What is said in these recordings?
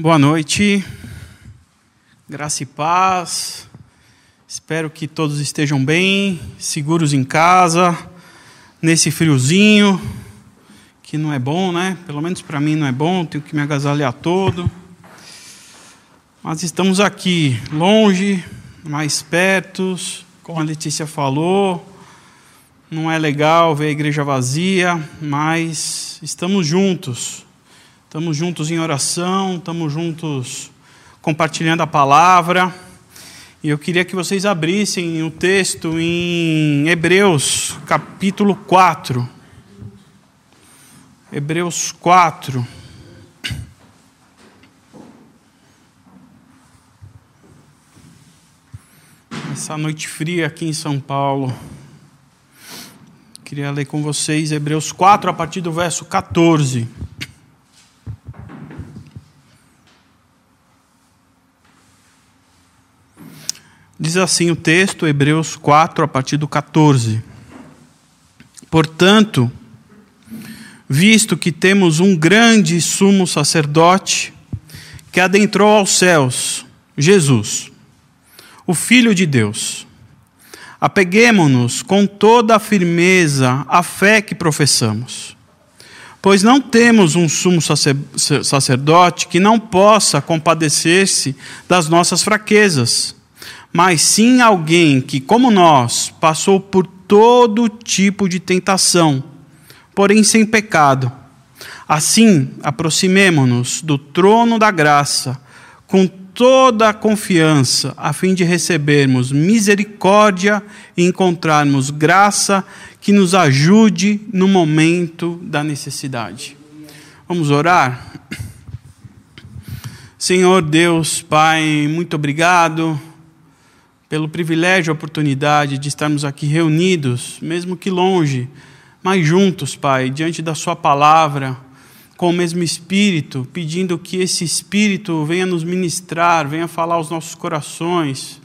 Boa noite, graça e paz. Espero que todos estejam bem, seguros em casa, nesse friozinho, que não é bom, né? Pelo menos para mim não é bom, tenho que me agasalhar todo. Mas estamos aqui, longe, mais perto, como a Letícia falou. Não é legal ver a igreja vazia, mas estamos juntos. Estamos juntos em oração, estamos juntos compartilhando a palavra. E eu queria que vocês abrissem o texto em Hebreus, capítulo 4. Hebreus 4. Essa noite fria aqui em São Paulo. Queria ler com vocês Hebreus 4, a partir do verso 14. Diz assim o texto, Hebreus 4, a partir do 14. Portanto, visto que temos um grande sumo sacerdote que adentrou aos céus, Jesus, o Filho de Deus, apeguemo-nos com toda a firmeza à fé que professamos. Pois não temos um sumo sacerdote que não possa compadecer-se das nossas fraquezas mas sim alguém que, como nós, passou por todo tipo de tentação, porém sem pecado. Assim, aproximemo-nos do trono da graça com toda a confiança, a fim de recebermos misericórdia e encontrarmos graça que nos ajude no momento da necessidade. Vamos orar? Senhor Deus, Pai, muito obrigado pelo privilégio e oportunidade de estarmos aqui reunidos, mesmo que longe, mas juntos, Pai, diante da Sua palavra, com o mesmo Espírito, pedindo que esse Espírito venha nos ministrar, venha falar aos nossos corações,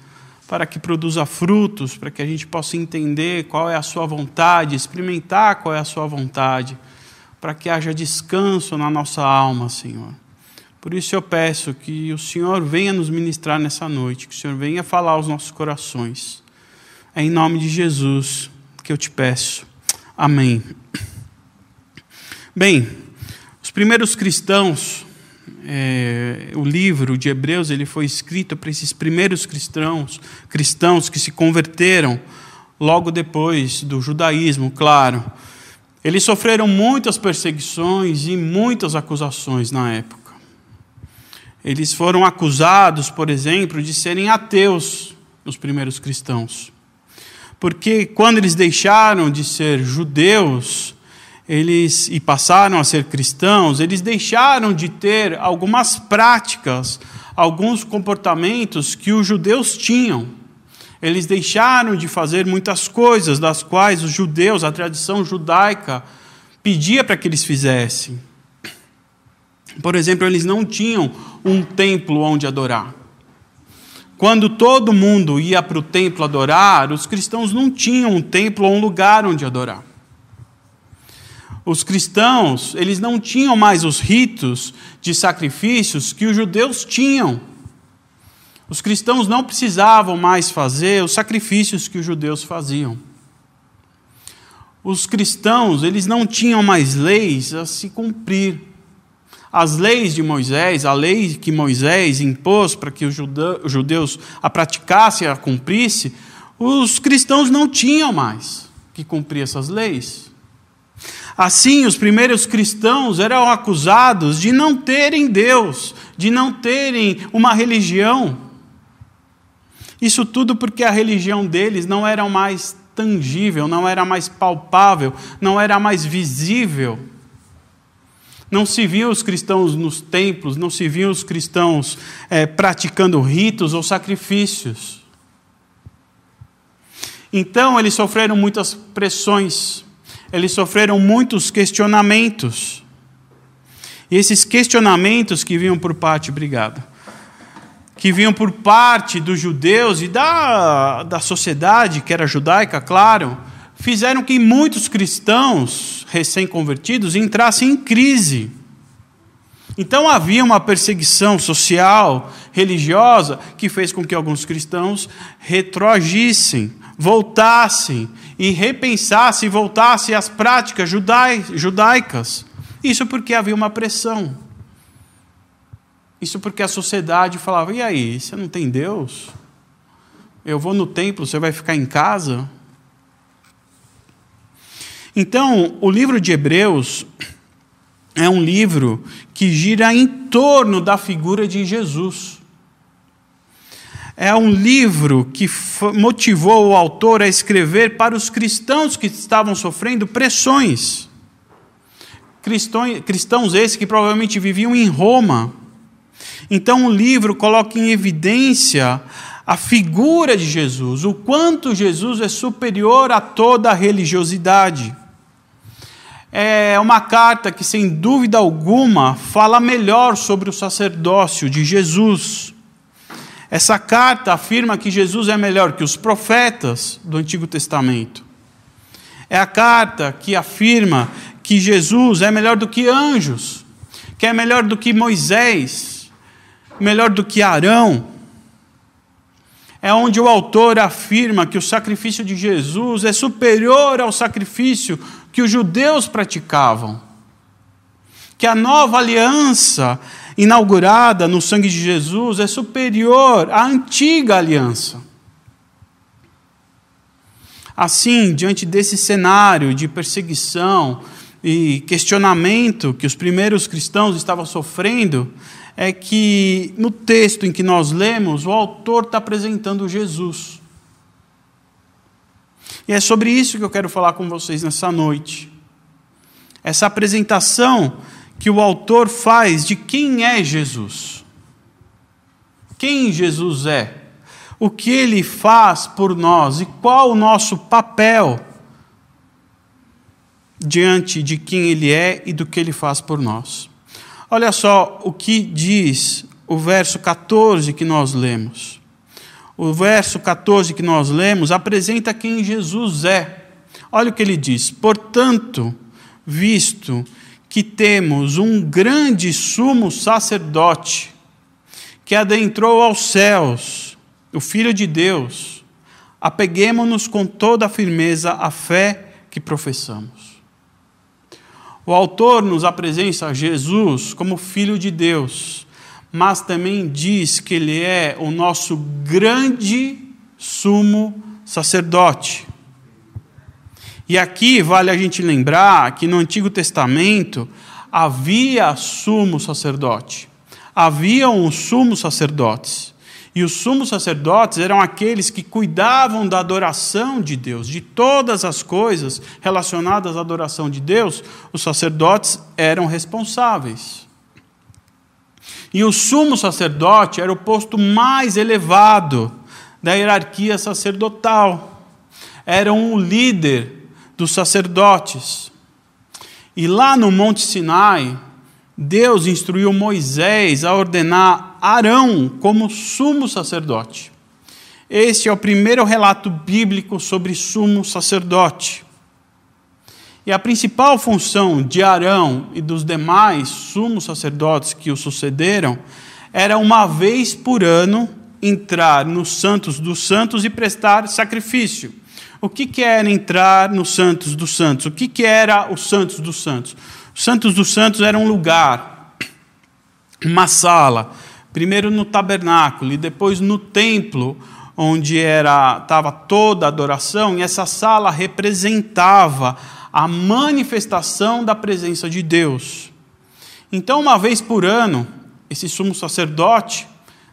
para que produza frutos, para que a gente possa entender qual é a Sua vontade, experimentar qual é a Sua vontade, para que haja descanso na nossa alma, Senhor. Por isso eu peço que o Senhor venha nos ministrar nessa noite, que o Senhor venha falar aos nossos corações. É em nome de Jesus que eu te peço. Amém. Bem, os primeiros cristãos, é, o livro de Hebreus ele foi escrito para esses primeiros cristãos, cristãos que se converteram logo depois do judaísmo, claro. Eles sofreram muitas perseguições e muitas acusações na época. Eles foram acusados, por exemplo, de serem ateus, os primeiros cristãos. Porque quando eles deixaram de ser judeus, eles e passaram a ser cristãos, eles deixaram de ter algumas práticas, alguns comportamentos que os judeus tinham. Eles deixaram de fazer muitas coisas das quais os judeus, a tradição judaica, pedia para que eles fizessem. Por exemplo, eles não tinham um templo onde adorar. Quando todo mundo ia para o templo adorar, os cristãos não tinham um templo ou um lugar onde adorar. Os cristãos, eles não tinham mais os ritos de sacrifícios que os judeus tinham. Os cristãos não precisavam mais fazer os sacrifícios que os judeus faziam. Os cristãos, eles não tinham mais leis a se cumprir as leis de Moisés, a lei que Moisés impôs para que os judeus a praticassem a cumprissem, os cristãos não tinham mais que cumprir essas leis. Assim, os primeiros cristãos eram acusados de não terem Deus, de não terem uma religião. Isso tudo porque a religião deles não era mais tangível, não era mais palpável, não era mais visível. Não se viam os cristãos nos templos, não se viam os cristãos é, praticando ritos ou sacrifícios. Então, eles sofreram muitas pressões, eles sofreram muitos questionamentos. E esses questionamentos que vinham por parte, obrigado, que vinham por parte dos judeus e da, da sociedade, que era judaica, claro, fizeram que muitos cristãos recém-convertidos entrassem em crise. Então havia uma perseguição social, religiosa, que fez com que alguns cristãos retroagissem, voltassem e repensassem e voltassem às práticas judaicas. Isso porque havia uma pressão. Isso porque a sociedade falava: e aí, você não tem Deus? Eu vou no templo, você vai ficar em casa? Então, o livro de Hebreus é um livro que gira em torno da figura de Jesus. É um livro que motivou o autor a escrever para os cristãos que estavam sofrendo pressões. Cristãos, esses que provavelmente viviam em Roma. Então o livro coloca em evidência a figura de Jesus, o quanto Jesus é superior a toda a religiosidade é uma carta que, sem dúvida alguma, fala melhor sobre o sacerdócio de Jesus. Essa carta afirma que Jesus é melhor que os profetas do Antigo Testamento. É a carta que afirma que Jesus é melhor do que anjos, que é melhor do que Moisés, melhor do que Arão. É onde o autor afirma que o sacrifício de Jesus é superior ao sacrifício que os judeus praticavam. Que a nova aliança inaugurada no sangue de Jesus é superior à antiga aliança. Assim, diante desse cenário de perseguição e questionamento que os primeiros cristãos estavam sofrendo, é que no texto em que nós lemos, o autor está apresentando Jesus. E é sobre isso que eu quero falar com vocês nessa noite. Essa apresentação que o autor faz de quem é Jesus. Quem Jesus é. O que ele faz por nós e qual o nosso papel diante de quem ele é e do que ele faz por nós. Olha só o que diz o verso 14 que nós lemos o verso 14 que nós lemos apresenta quem Jesus é. Olha o que ele diz: Portanto, visto que temos um grande sumo sacerdote que adentrou aos céus, o Filho de Deus, apeguemos-nos com toda a firmeza à fé que professamos. O autor nos apresenta Jesus como Filho de Deus mas também diz que ele é o nosso grande sumo sacerdote. E aqui vale a gente lembrar que no Antigo Testamento havia sumo sacerdote. Haviam os sumos sacerdotes. E os sumos sacerdotes eram aqueles que cuidavam da adoração de Deus, de todas as coisas relacionadas à adoração de Deus, os sacerdotes eram responsáveis. E o sumo sacerdote era o posto mais elevado da hierarquia sacerdotal. Era um líder dos sacerdotes. E lá no Monte Sinai, Deus instruiu Moisés a ordenar Arão como sumo sacerdote. Este é o primeiro relato bíblico sobre sumo sacerdote. E a principal função de Arão e dos demais sumos sacerdotes que o sucederam era uma vez por ano entrar nos Santos dos Santos e prestar sacrifício. O que, que era entrar nos Santos dos Santos? O que, que era os Santos dos Santos? Os Santos dos Santos era um lugar, uma sala, primeiro no tabernáculo e depois no templo, onde era estava toda a adoração, e essa sala representava a manifestação da presença de Deus. Então, uma vez por ano, esse sumo sacerdote,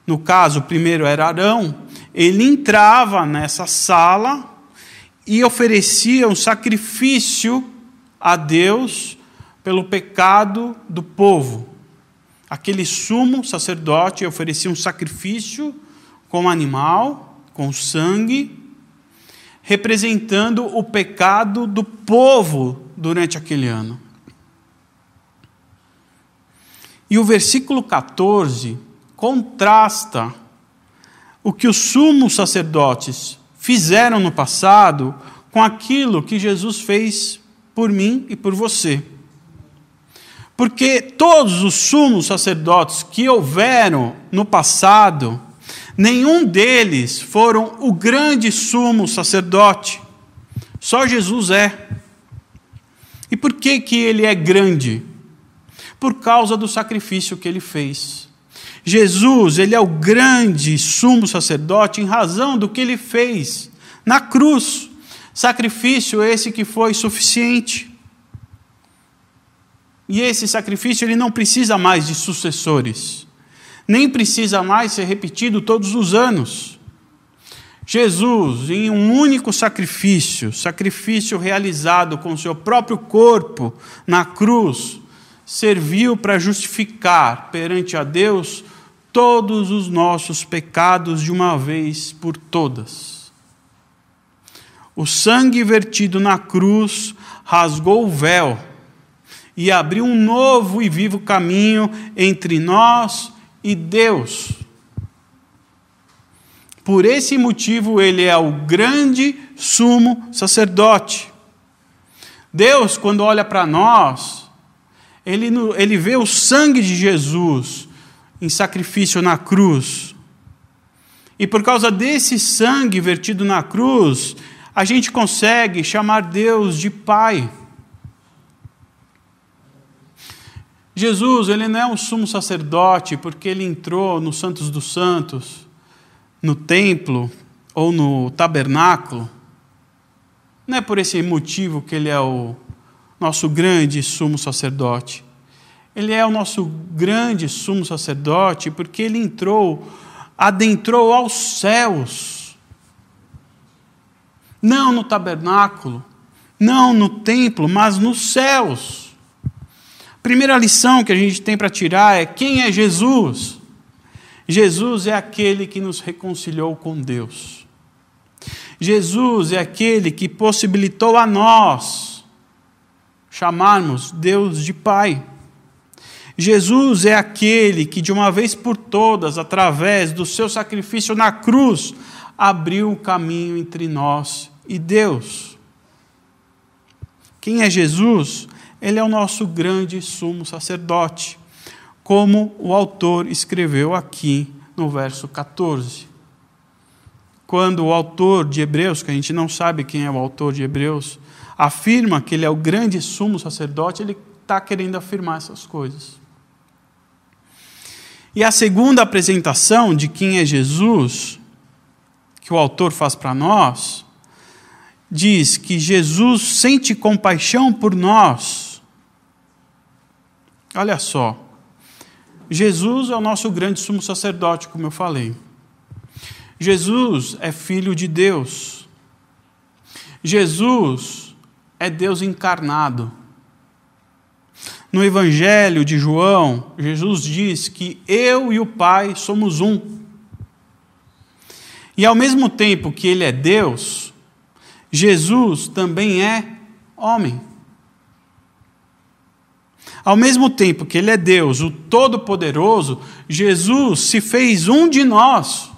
no caso, o primeiro era Arão, ele entrava nessa sala e oferecia um sacrifício a Deus pelo pecado do povo. Aquele sumo sacerdote oferecia um sacrifício com animal, com sangue, representando o pecado do povo durante aquele ano. E o versículo 14 contrasta o que os sumos sacerdotes fizeram no passado com aquilo que Jesus fez por mim e por você. Porque todos os sumos sacerdotes que houveram no passado, nenhum deles foram o grande sumo sacerdote. Só Jesus é. E por que, que ele é grande? Por causa do sacrifício que ele fez. Jesus, ele é o grande sumo sacerdote em razão do que ele fez na cruz. Sacrifício esse que foi suficiente. E esse sacrifício ele não precisa mais de sucessores, nem precisa mais ser repetido todos os anos. Jesus, em um único sacrifício, sacrifício realizado com seu próprio corpo na cruz, serviu para justificar perante a Deus todos os nossos pecados de uma vez por todas. O sangue vertido na cruz rasgou o véu e abriu um novo e vivo caminho entre nós e Deus. Por esse motivo, ele é o grande sumo sacerdote. Deus, quando olha para nós, ele, ele vê o sangue de Jesus em sacrifício na cruz. E por causa desse sangue vertido na cruz, a gente consegue chamar Deus de Pai. Jesus, ele não é um sumo sacerdote porque ele entrou no Santos dos Santos, no templo ou no tabernáculo. Não é por esse motivo que ele é o nosso grande sumo sacerdote. Ele é o nosso grande sumo sacerdote porque ele entrou, adentrou aos céus. Não no tabernáculo, não no templo, mas nos céus. Primeira lição que a gente tem para tirar é quem é Jesus? Jesus é aquele que nos reconciliou com Deus. Jesus é aquele que possibilitou a nós chamarmos Deus de Pai. Jesus é aquele que, de uma vez por todas, através do seu sacrifício na cruz, abriu o caminho entre nós e Deus. Quem é Jesus? Ele é o nosso grande sumo sacerdote, como o autor escreveu aqui no verso 14. Quando o autor de Hebreus, que a gente não sabe quem é o autor de Hebreus, afirma que ele é o grande sumo sacerdote, ele está querendo afirmar essas coisas. E a segunda apresentação de quem é Jesus, que o autor faz para nós, diz que Jesus sente compaixão por nós. Olha só, Jesus é o nosso grande sumo sacerdote, como eu falei. Jesus é filho de Deus. Jesus é Deus encarnado. No Evangelho de João, Jesus diz que eu e o Pai somos um. E ao mesmo tempo que ele é Deus, Jesus também é homem. Ao mesmo tempo que ele é Deus, o Todo-Poderoso, Jesus se fez um de nós.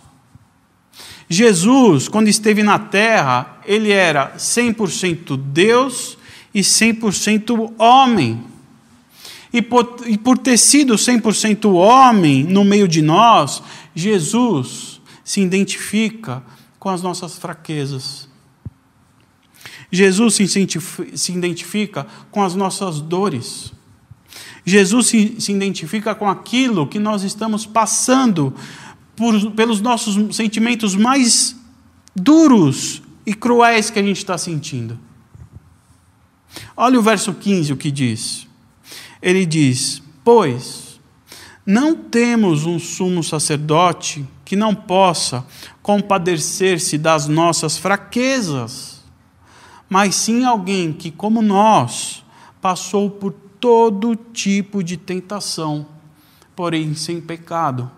Jesus, quando esteve na terra, ele era 100% Deus e 100% homem. E por, e por ter sido 100% homem no meio de nós, Jesus se identifica com as nossas fraquezas. Jesus se identifica com as nossas dores. Jesus se, se identifica com aquilo que nós estamos passando por, pelos nossos sentimentos mais duros e cruéis que a gente está sentindo. Olha o verso 15, o que diz ele diz: Pois não temos um sumo sacerdote que não possa compadecer-se das nossas fraquezas, mas sim alguém que, como nós, passou por todo tipo de tentação, porém sem pecado.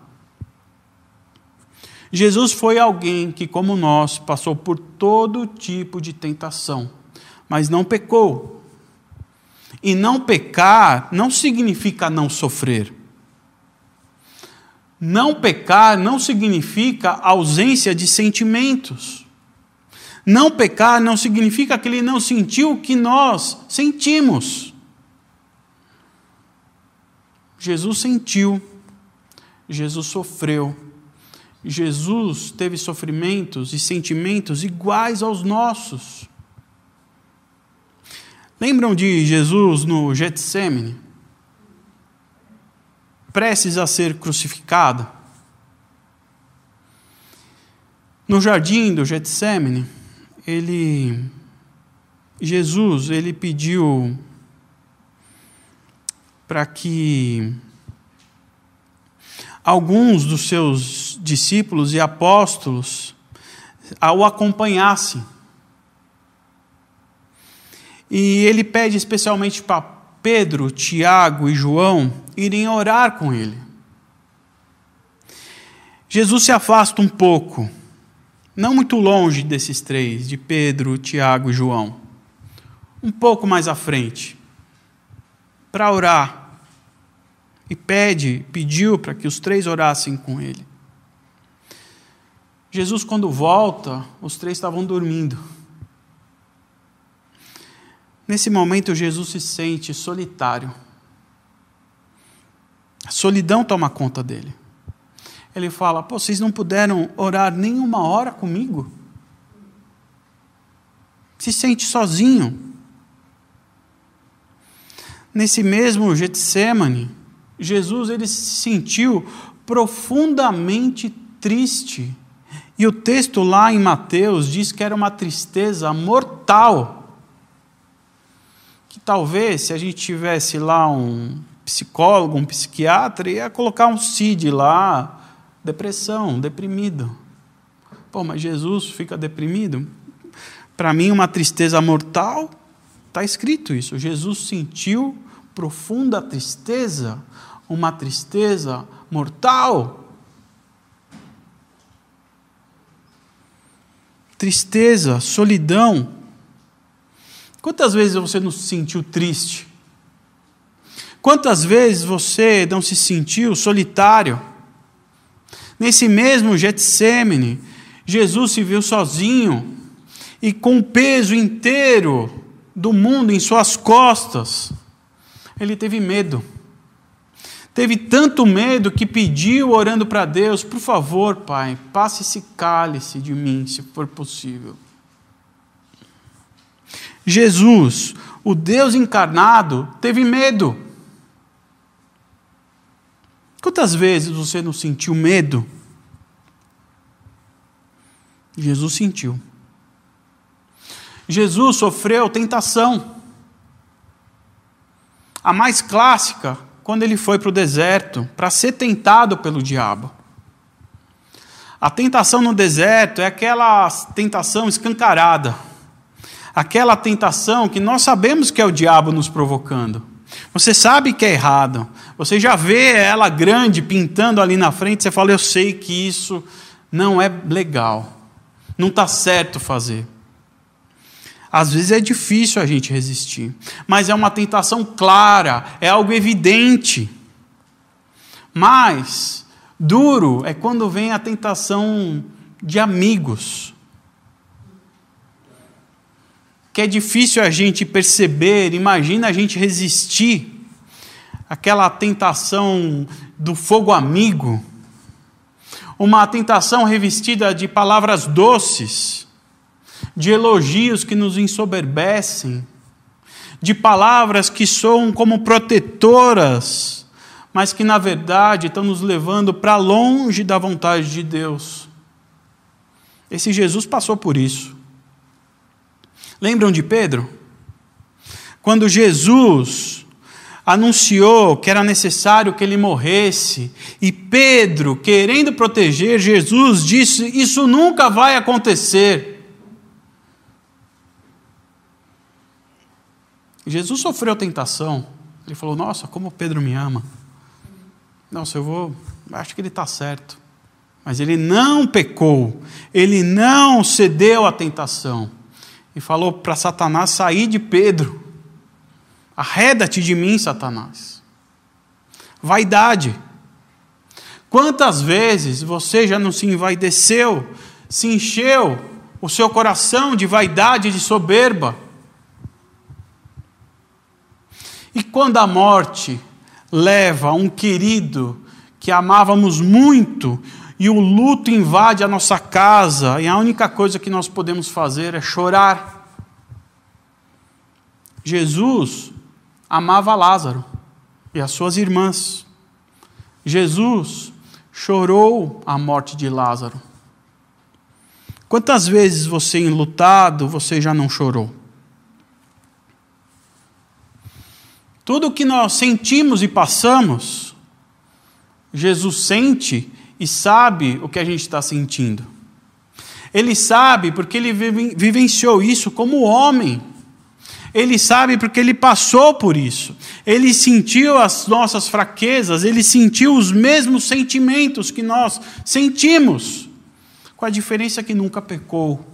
Jesus foi alguém que, como nós, passou por todo tipo de tentação, mas não pecou. E não pecar não significa não sofrer. Não pecar não significa ausência de sentimentos. Não pecar não significa que ele não sentiu o que nós sentimos. Jesus sentiu, Jesus sofreu, Jesus teve sofrimentos e sentimentos iguais aos nossos. Lembram de Jesus no Getsemane? Prestes a ser crucificado? No jardim do Getsemane, ele Jesus, ele pediu para que alguns dos seus discípulos e apóstolos o acompanhassem. E ele pede especialmente para Pedro, Tiago e João irem orar com ele. Jesus se afasta um pouco, não muito longe desses três, de Pedro, Tiago e João, um pouco mais à frente, para orar e pede, pediu para que os três orassem com ele. Jesus, quando volta, os três estavam dormindo. Nesse momento, Jesus se sente solitário. A solidão toma conta dele. Ele fala: Pô, vocês não puderam orar nem uma hora comigo? Se sente sozinho. Nesse mesmo Getsemane, Jesus ele se sentiu profundamente triste. E o texto lá em Mateus diz que era uma tristeza mortal. Que talvez, se a gente tivesse lá um psicólogo, um psiquiatra, ia colocar um CID lá, depressão, deprimido. Pô, mas Jesus fica deprimido? Para mim, uma tristeza mortal, está escrito isso. Jesus sentiu profunda tristeza, uma tristeza mortal. Tristeza, solidão. Quantas vezes você não se sentiu triste? Quantas vezes você não se sentiu solitário? Nesse mesmo Getsemane, Jesus se viu sozinho e com o peso inteiro do mundo em suas costas ele teve medo. Teve tanto medo que pediu, orando para Deus: por favor, Pai, passe esse cálice de mim, se for possível. Jesus, o Deus encarnado, teve medo. Quantas vezes você não sentiu medo? Jesus sentiu. Jesus sofreu tentação. A mais clássica, quando ele foi para o deserto para ser tentado pelo diabo. A tentação no deserto é aquela tentação escancarada. Aquela tentação que nós sabemos que é o diabo nos provocando. Você sabe que é errado. Você já vê ela grande pintando ali na frente. Você fala: Eu sei que isso não é legal. Não está certo fazer. Às vezes é difícil a gente resistir, mas é uma tentação clara, é algo evidente. Mas duro é quando vem a tentação de amigos. Que é difícil a gente perceber, imagina a gente resistir aquela tentação do fogo amigo, uma tentação revestida de palavras doces de elogios que nos ensoberbecem, de palavras que soam como protetoras, mas que na verdade estão nos levando para longe da vontade de Deus. Esse Jesus passou por isso. Lembram de Pedro? Quando Jesus anunciou que era necessário que ele morresse, e Pedro, querendo proteger Jesus, disse: Isso nunca vai acontecer. Jesus sofreu tentação. Ele falou: Nossa, como Pedro me ama. Nossa, eu vou. Acho que ele está certo. Mas ele não pecou. Ele não cedeu à tentação. E falou para Satanás sair de Pedro. Arreda-te de mim, Satanás. Vaidade. Quantas vezes você já não se envaideceu, se encheu o seu coração de vaidade, de soberba? E quando a morte leva um querido que amávamos muito e o luto invade a nossa casa e a única coisa que nós podemos fazer é chorar. Jesus amava Lázaro e as suas irmãs. Jesus chorou a morte de Lázaro. Quantas vezes você, enlutado, você já não chorou? Tudo o que nós sentimos e passamos, Jesus sente e sabe o que a gente está sentindo. Ele sabe porque ele vivenciou isso como homem. Ele sabe porque ele passou por isso. Ele sentiu as nossas fraquezas, ele sentiu os mesmos sentimentos que nós sentimos. Com a diferença que nunca pecou,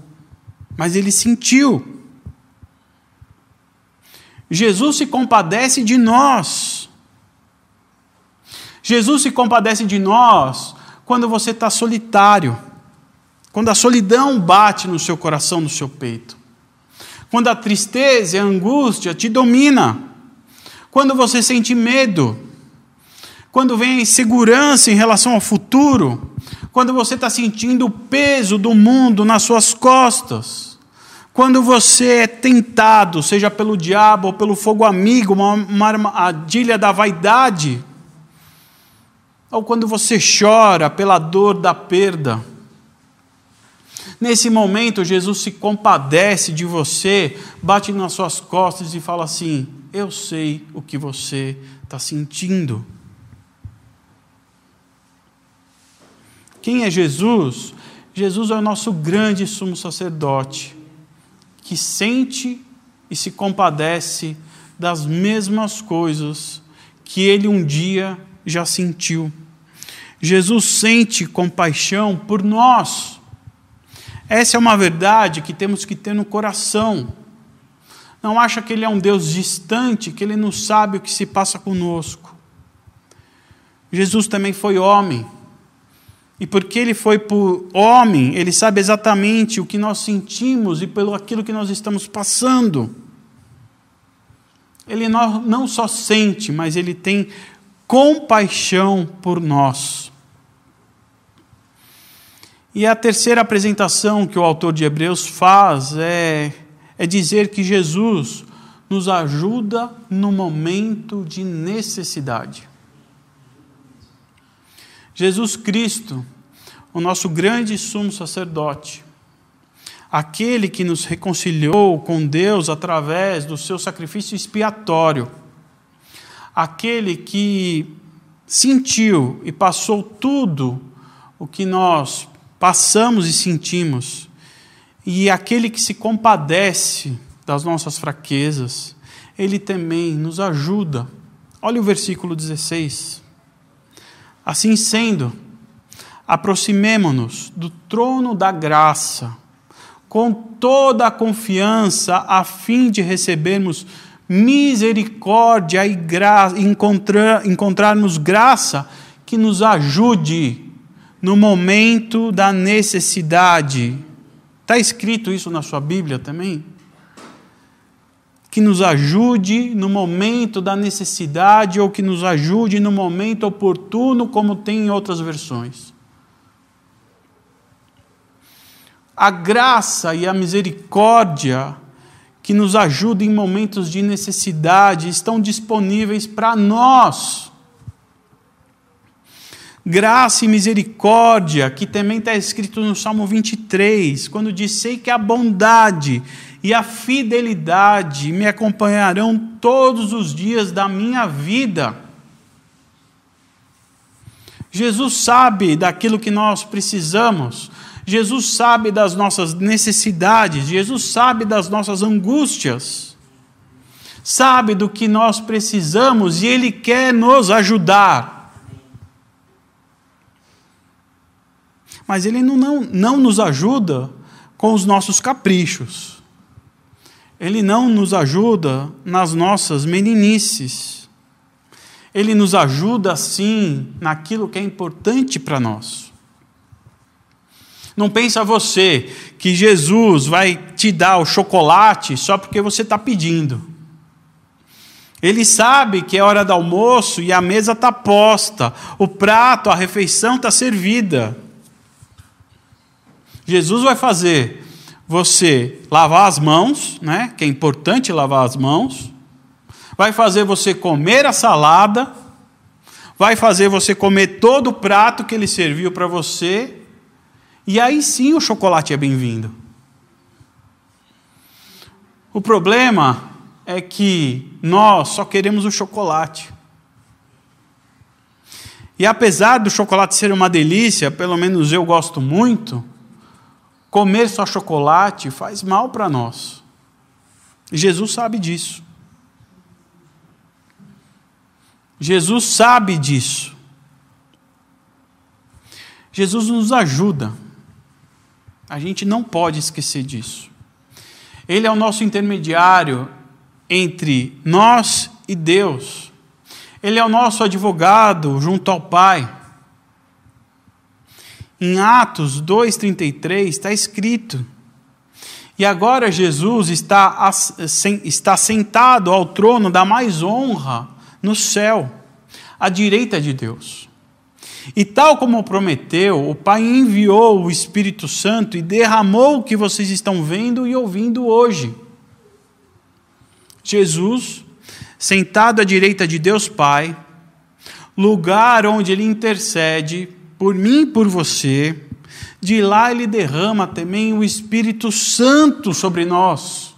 mas ele sentiu. Jesus se compadece de nós. Jesus se compadece de nós quando você está solitário, quando a solidão bate no seu coração, no seu peito, quando a tristeza e a angústia te domina, quando você sente medo, quando vem insegurança em relação ao futuro, quando você está sentindo o peso do mundo nas suas costas. Quando você é tentado, seja pelo diabo ou pelo fogo amigo, uma, uma armadilha da vaidade, ou quando você chora pela dor da perda, nesse momento Jesus se compadece de você, bate nas suas costas e fala assim: Eu sei o que você está sentindo. Quem é Jesus? Jesus é o nosso grande sumo sacerdote que sente e se compadece das mesmas coisas que ele um dia já sentiu. Jesus sente compaixão por nós. Essa é uma verdade que temos que ter no coração. Não acha que ele é um Deus distante, que ele não sabe o que se passa conosco. Jesus também foi homem. E porque ele foi por homem, ele sabe exatamente o que nós sentimos e pelo aquilo que nós estamos passando. Ele não só sente, mas ele tem compaixão por nós. E a terceira apresentação que o autor de Hebreus faz é, é dizer que Jesus nos ajuda no momento de necessidade. Jesus Cristo, o nosso grande sumo sacerdote, aquele que nos reconciliou com Deus através do seu sacrifício expiatório, aquele que sentiu e passou tudo o que nós passamos e sentimos, e aquele que se compadece das nossas fraquezas, ele também nos ajuda. Olha o versículo 16. Assim sendo, aproximemo-nos do trono da graça, com toda a confiança, a fim de recebermos misericórdia e encontrar, encontrarmos graça que nos ajude no momento da necessidade. Está escrito isso na sua Bíblia também? Que nos ajude no momento da necessidade ou que nos ajude no momento oportuno, como tem em outras versões. A graça e a misericórdia que nos ajudam em momentos de necessidade estão disponíveis para nós. Graça e misericórdia, que também está escrito no Salmo 23, quando diz: Sei que a bondade e a fidelidade me acompanharão todos os dias da minha vida. Jesus sabe daquilo que nós precisamos, Jesus sabe das nossas necessidades, Jesus sabe das nossas angústias, sabe do que nós precisamos e Ele quer nos ajudar. Mas Ele não, não, não nos ajuda com os nossos caprichos. Ele não nos ajuda nas nossas meninices. Ele nos ajuda, sim, naquilo que é importante para nós. Não pensa você que Jesus vai te dar o chocolate só porque você está pedindo. Ele sabe que é hora do almoço e a mesa está posta, o prato, a refeição está servida. Jesus vai fazer você lavar as mãos, né? Que é importante lavar as mãos. Vai fazer você comer a salada. Vai fazer você comer todo o prato que ele serviu para você. E aí sim o chocolate é bem-vindo. O problema é que nós só queremos o chocolate. E apesar do chocolate ser uma delícia, pelo menos eu gosto muito, comer só chocolate faz mal para nós. Jesus sabe disso. Jesus sabe disso. Jesus nos ajuda. A gente não pode esquecer disso. Ele é o nosso intermediário entre nós e Deus. Ele é o nosso advogado junto ao Pai. Em Atos 2,33 está escrito. E agora Jesus está, está sentado ao trono da mais honra no céu, à direita de Deus. E tal como prometeu, o Pai enviou o Espírito Santo e derramou o que vocês estão vendo e ouvindo hoje. Jesus, sentado à direita de Deus Pai, lugar onde ele intercede por mim e por você, de lá ele derrama também o Espírito Santo sobre nós.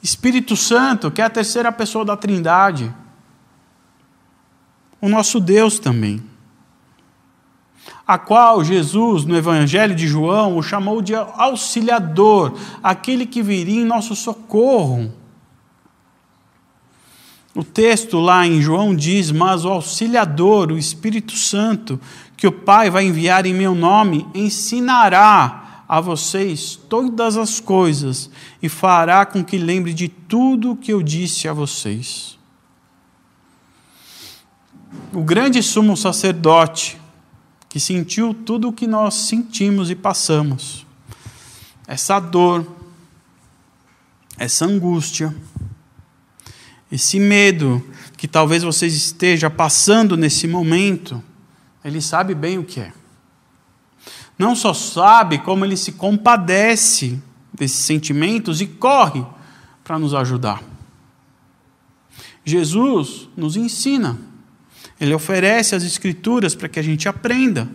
Espírito Santo, que é a terceira pessoa da Trindade, o nosso Deus também, a qual Jesus, no Evangelho de João, o chamou de auxiliador, aquele que viria em nosso socorro. O texto lá em João diz: Mas o auxiliador, o Espírito Santo, que o Pai vai enviar em meu nome, ensinará a vocês todas as coisas e fará com que lembre de tudo o que eu disse a vocês. O grande sumo sacerdote, que sentiu tudo o que nós sentimos e passamos. Essa dor, essa angústia, esse medo que talvez vocês esteja passando nesse momento, ele sabe bem o que é. Não só sabe como ele se compadece desses sentimentos e corre para nos ajudar. Jesus nos ensina ele oferece as Escrituras para que a gente aprenda.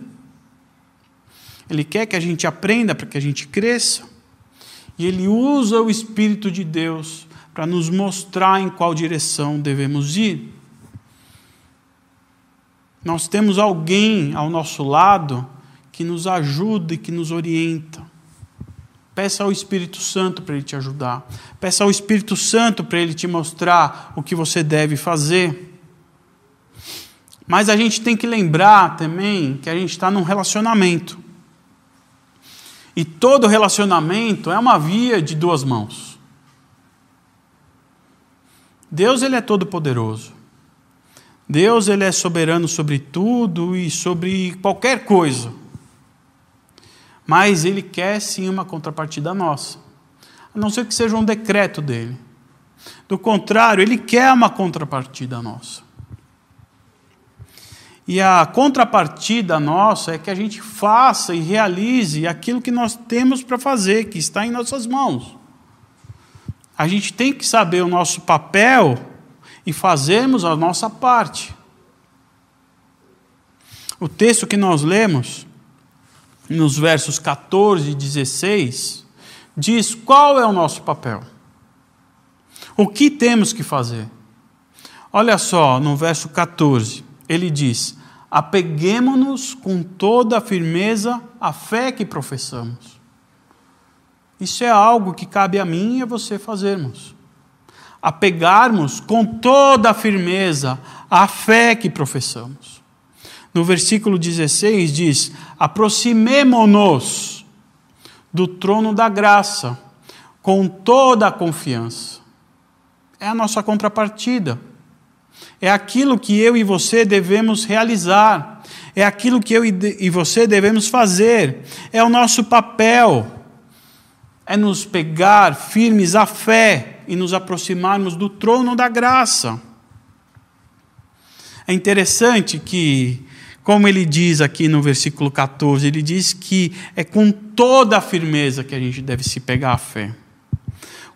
Ele quer que a gente aprenda para que a gente cresça. E ele usa o Espírito de Deus para nos mostrar em qual direção devemos ir. Nós temos alguém ao nosso lado que nos ajuda e que nos orienta. Peça ao Espírito Santo para ele te ajudar. Peça ao Espírito Santo para ele te mostrar o que você deve fazer. Mas a gente tem que lembrar também que a gente está num relacionamento. E todo relacionamento é uma via de duas mãos. Deus ele é todo poderoso. Deus ele é soberano sobre tudo e sobre qualquer coisa. Mas ele quer sim uma contrapartida nossa. A não ser que seja um decreto dele. Do contrário, ele quer uma contrapartida nossa. E a contrapartida nossa é que a gente faça e realize aquilo que nós temos para fazer, que está em nossas mãos. A gente tem que saber o nosso papel e fazermos a nossa parte. O texto que nós lemos, nos versos 14 e 16, diz qual é o nosso papel. O que temos que fazer? Olha só, no verso 14, ele diz: apeguemos-nos com toda a firmeza à fé que professamos. Isso é algo que cabe a mim e a você fazermos. Apegarmos com toda a firmeza à fé que professamos. No versículo 16 diz: aproximemo-nos do trono da graça com toda a confiança. É a nossa contrapartida é aquilo que eu e você devemos realizar, é aquilo que eu e você devemos fazer, é o nosso papel, é nos pegar firmes à fé e nos aproximarmos do trono da graça. É interessante que, como ele diz aqui no versículo 14, ele diz que é com toda a firmeza que a gente deve se pegar à fé.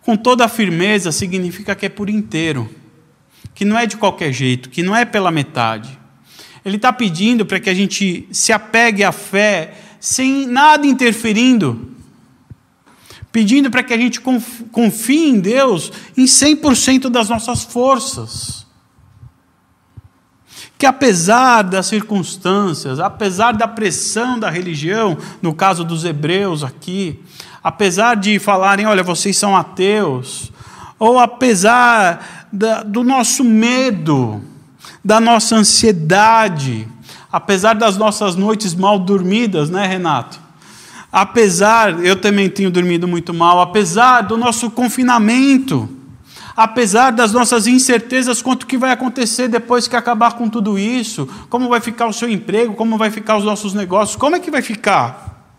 Com toda a firmeza significa que é por inteiro, que não é de qualquer jeito, que não é pela metade. Ele está pedindo para que a gente se apegue à fé sem nada interferindo, pedindo para que a gente confie em Deus em 100% das nossas forças que apesar das circunstâncias, apesar da pressão da religião, no caso dos hebreus aqui, apesar de falarem, olha, vocês são ateus, ou apesar da, do nosso medo, da nossa ansiedade, apesar das nossas noites mal dormidas, né, Renato? Apesar, eu também tenho dormido muito mal, apesar do nosso confinamento, apesar das nossas incertezas quanto que vai acontecer depois que acabar com tudo isso, como vai ficar o seu emprego, como vai ficar os nossos negócios, como é que vai ficar?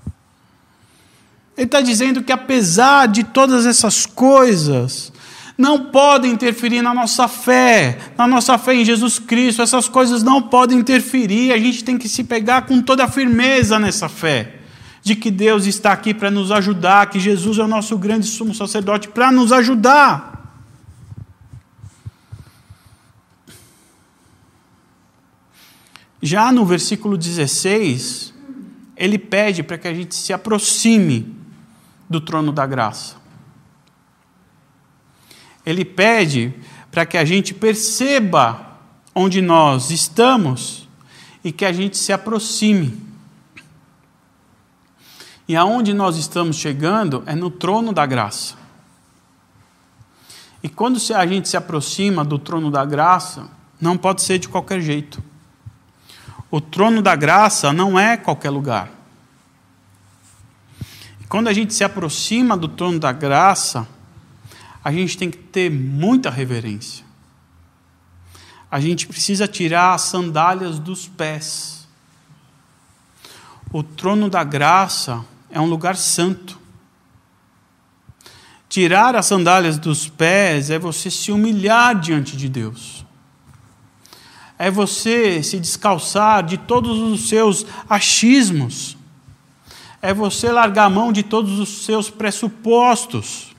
Ele está dizendo que apesar de todas essas coisas, não podem interferir na nossa fé, na nossa fé em Jesus Cristo, essas coisas não podem interferir, a gente tem que se pegar com toda a firmeza nessa fé, de que Deus está aqui para nos ajudar, que Jesus é o nosso grande sumo sacerdote para nos ajudar. Já no versículo 16, ele pede para que a gente se aproxime do trono da graça. Ele pede para que a gente perceba onde nós estamos e que a gente se aproxime. E aonde nós estamos chegando é no trono da graça. E quando a gente se aproxima do trono da graça, não pode ser de qualquer jeito. O trono da graça não é qualquer lugar. E quando a gente se aproxima do trono da graça, a gente tem que ter muita reverência. A gente precisa tirar as sandálias dos pés. O trono da graça é um lugar santo. Tirar as sandálias dos pés é você se humilhar diante de Deus é você se descalçar de todos os seus achismos, é você largar a mão de todos os seus pressupostos,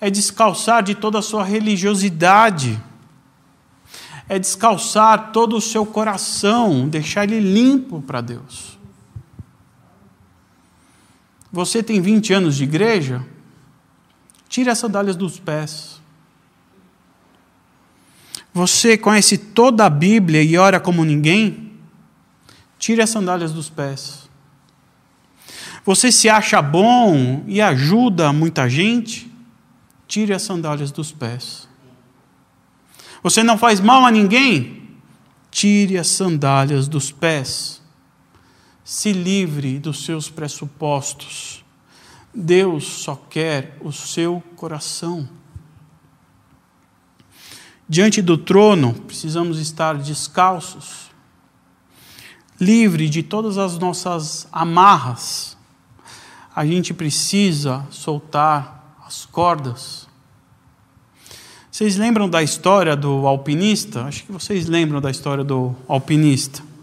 é descalçar de toda a sua religiosidade, é descalçar todo o seu coração, deixar ele limpo para Deus. Você tem 20 anos de igreja? Tire as sandálias dos pés. Você conhece toda a Bíblia e ora como ninguém? Tire as sandálias dos pés. Você se acha bom e ajuda muita gente? Tire as sandálias dos pés. Você não faz mal a ninguém? Tire as sandálias dos pés. Se livre dos seus pressupostos. Deus só quer o seu coração. Diante do trono, precisamos estar descalços, livre de todas as nossas amarras. A gente precisa soltar as cordas. Vocês lembram da história do alpinista? Acho que vocês lembram da história do alpinista.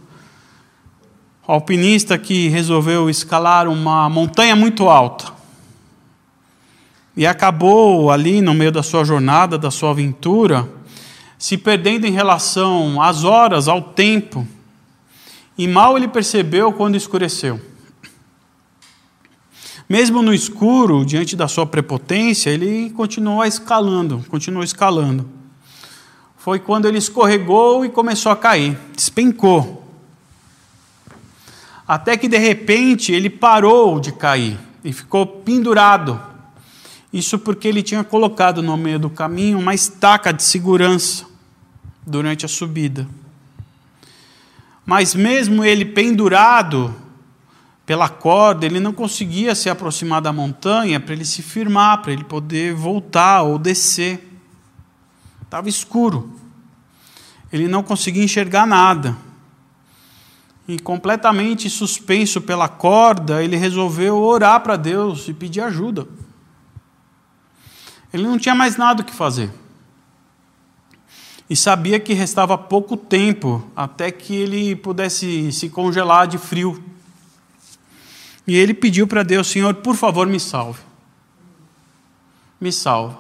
Alpinista que resolveu escalar uma montanha muito alta. E acabou ali no meio da sua jornada, da sua aventura, se perdendo em relação às horas, ao tempo, e mal ele percebeu quando escureceu. Mesmo no escuro, diante da sua prepotência, ele continuou escalando, continuou escalando. Foi quando ele escorregou e começou a cair, despencou. Até que de repente ele parou de cair e ficou pendurado. Isso porque ele tinha colocado no meio do caminho uma estaca de segurança durante a subida. Mas mesmo ele pendurado pela corda, ele não conseguia se aproximar da montanha para ele se firmar, para ele poder voltar ou descer. Estava escuro. Ele não conseguia enxergar nada. E completamente suspenso pela corda, ele resolveu orar para Deus e pedir ajuda. Ele não tinha mais nada o que fazer. E sabia que restava pouco tempo até que ele pudesse se congelar de frio. E ele pediu para Deus: Senhor, por favor, me salve. Me salva.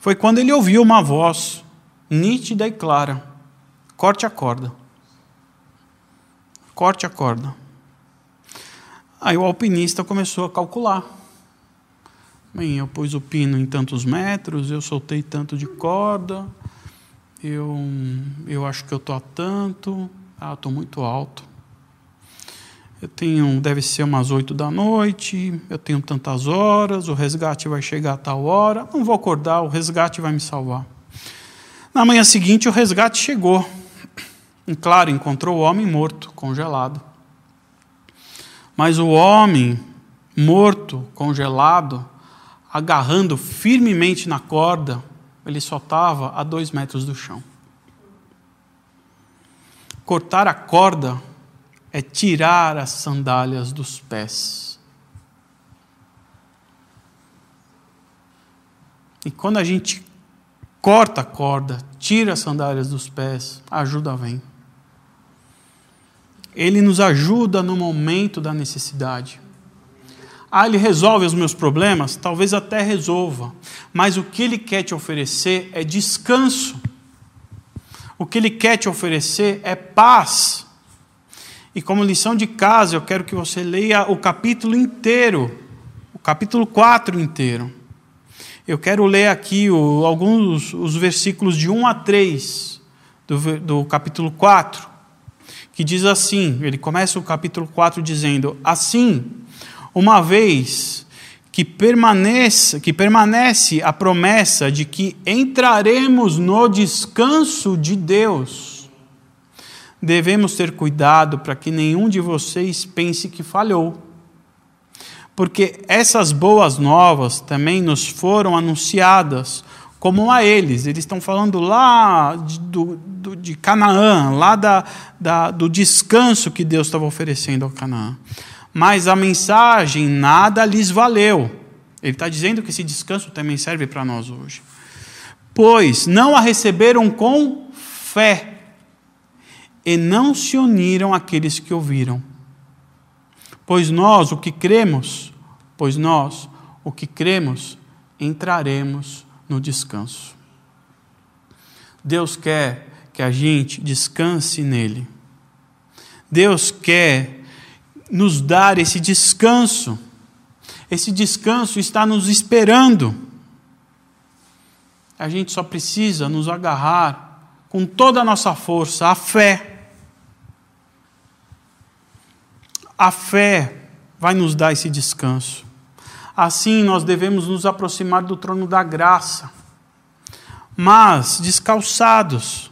Foi quando ele ouviu uma voz nítida e clara: corte a corda. Corte a corda. Aí o alpinista começou a calcular. Bem, eu pus o pino em tantos metros, eu soltei tanto de corda, eu, eu acho que eu estou a tanto, ah, estou muito alto. Eu tenho, deve ser umas oito da noite, eu tenho tantas horas, o resgate vai chegar a tal hora, não vou acordar, o resgate vai me salvar. Na manhã seguinte, o resgate chegou. E, claro, encontrou o homem morto, congelado. Mas o homem morto, congelado, agarrando firmemente na corda, ele só estava a dois metros do chão. Cortar a corda é tirar as sandálias dos pés. E quando a gente corta a corda, tira as sandálias dos pés, a ajuda vem. Ele nos ajuda no momento da necessidade. Ah, ele resolve os meus problemas? Talvez até resolva, mas o que ele quer te oferecer é descanso. O que ele quer te oferecer é paz. E como lição de casa, eu quero que você leia o capítulo inteiro, o capítulo 4 inteiro. Eu quero ler aqui o, alguns os versículos de 1 a 3 do, do capítulo 4, que diz assim: ele começa o capítulo 4 dizendo: Assim, uma vez que permaneça, que permanece a promessa de que entraremos no descanso de Deus. Devemos ter cuidado para que nenhum de vocês pense que falhou. Porque essas boas novas também nos foram anunciadas como a eles. Eles estão falando lá de, do, do, de Canaã, lá da, da, do descanso que Deus estava oferecendo ao Canaã mas a mensagem nada lhes valeu. Ele está dizendo que esse descanso também serve para nós hoje. Pois não a receberam com fé, e não se uniram àqueles que ouviram. Pois nós, o que cremos, pois nós, o que cremos, entraremos no descanso. Deus quer que a gente descanse nele. Deus quer nos dar esse descanso. Esse descanso está nos esperando. A gente só precisa nos agarrar com toda a nossa força, a fé. A fé vai nos dar esse descanso. Assim, nós devemos nos aproximar do trono da graça, mas descalçados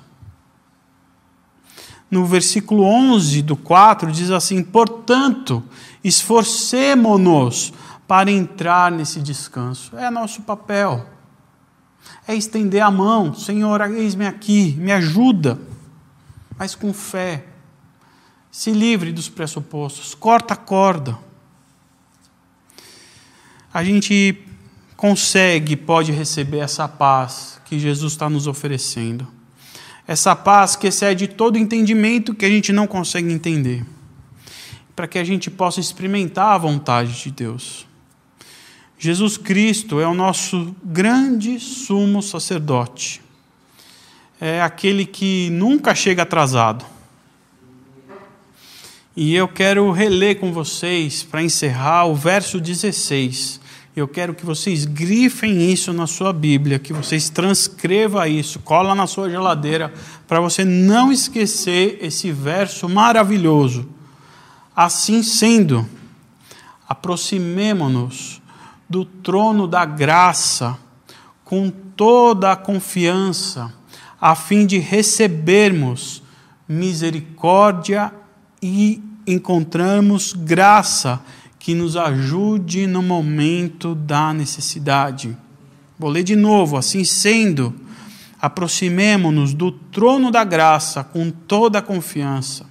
no versículo 11 do 4, diz assim: Portanto, esforcemo-nos para entrar nesse descanso. É nosso papel. É estender a mão, Senhor, eis-me aqui, me ajuda, mas com fé. Se livre dos pressupostos, corta a corda. A gente consegue, pode receber essa paz que Jesus está nos oferecendo essa paz que excede todo entendimento que a gente não consegue entender, para que a gente possa experimentar a vontade de Deus. Jesus Cristo é o nosso grande sumo sacerdote, é aquele que nunca chega atrasado. E eu quero reler com vocês, para encerrar, o verso 16 eu quero que vocês grifem isso na sua Bíblia, que vocês transcreva isso, cola na sua geladeira, para você não esquecer esse verso maravilhoso. Assim sendo, aproximemo-nos do trono da graça com toda a confiança, a fim de recebermos misericórdia e encontrarmos graça que nos ajude no momento da necessidade. Vou ler de novo, assim sendo, aproximemo-nos do trono da graça com toda a confiança,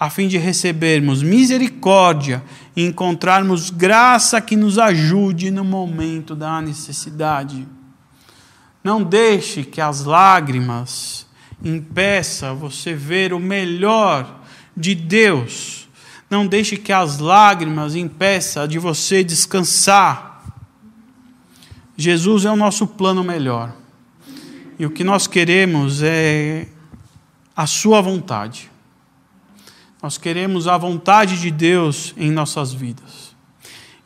a fim de recebermos misericórdia e encontrarmos graça que nos ajude no momento da necessidade. Não deixe que as lágrimas impeça você ver o melhor de Deus. Não deixe que as lágrimas impeça de você descansar. Jesus é o nosso plano melhor. E o que nós queremos é a sua vontade. Nós queremos a vontade de Deus em nossas vidas.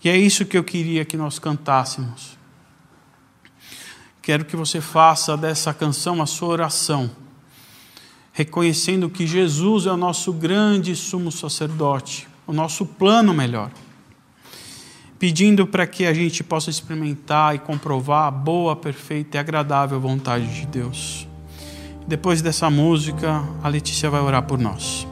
E é isso que eu queria que nós cantássemos. Quero que você faça dessa canção a sua oração, reconhecendo que Jesus é o nosso grande sumo sacerdote, o nosso plano melhor. Pedindo para que a gente possa experimentar e comprovar a boa, perfeita e agradável vontade de Deus. Depois dessa música, a Letícia vai orar por nós.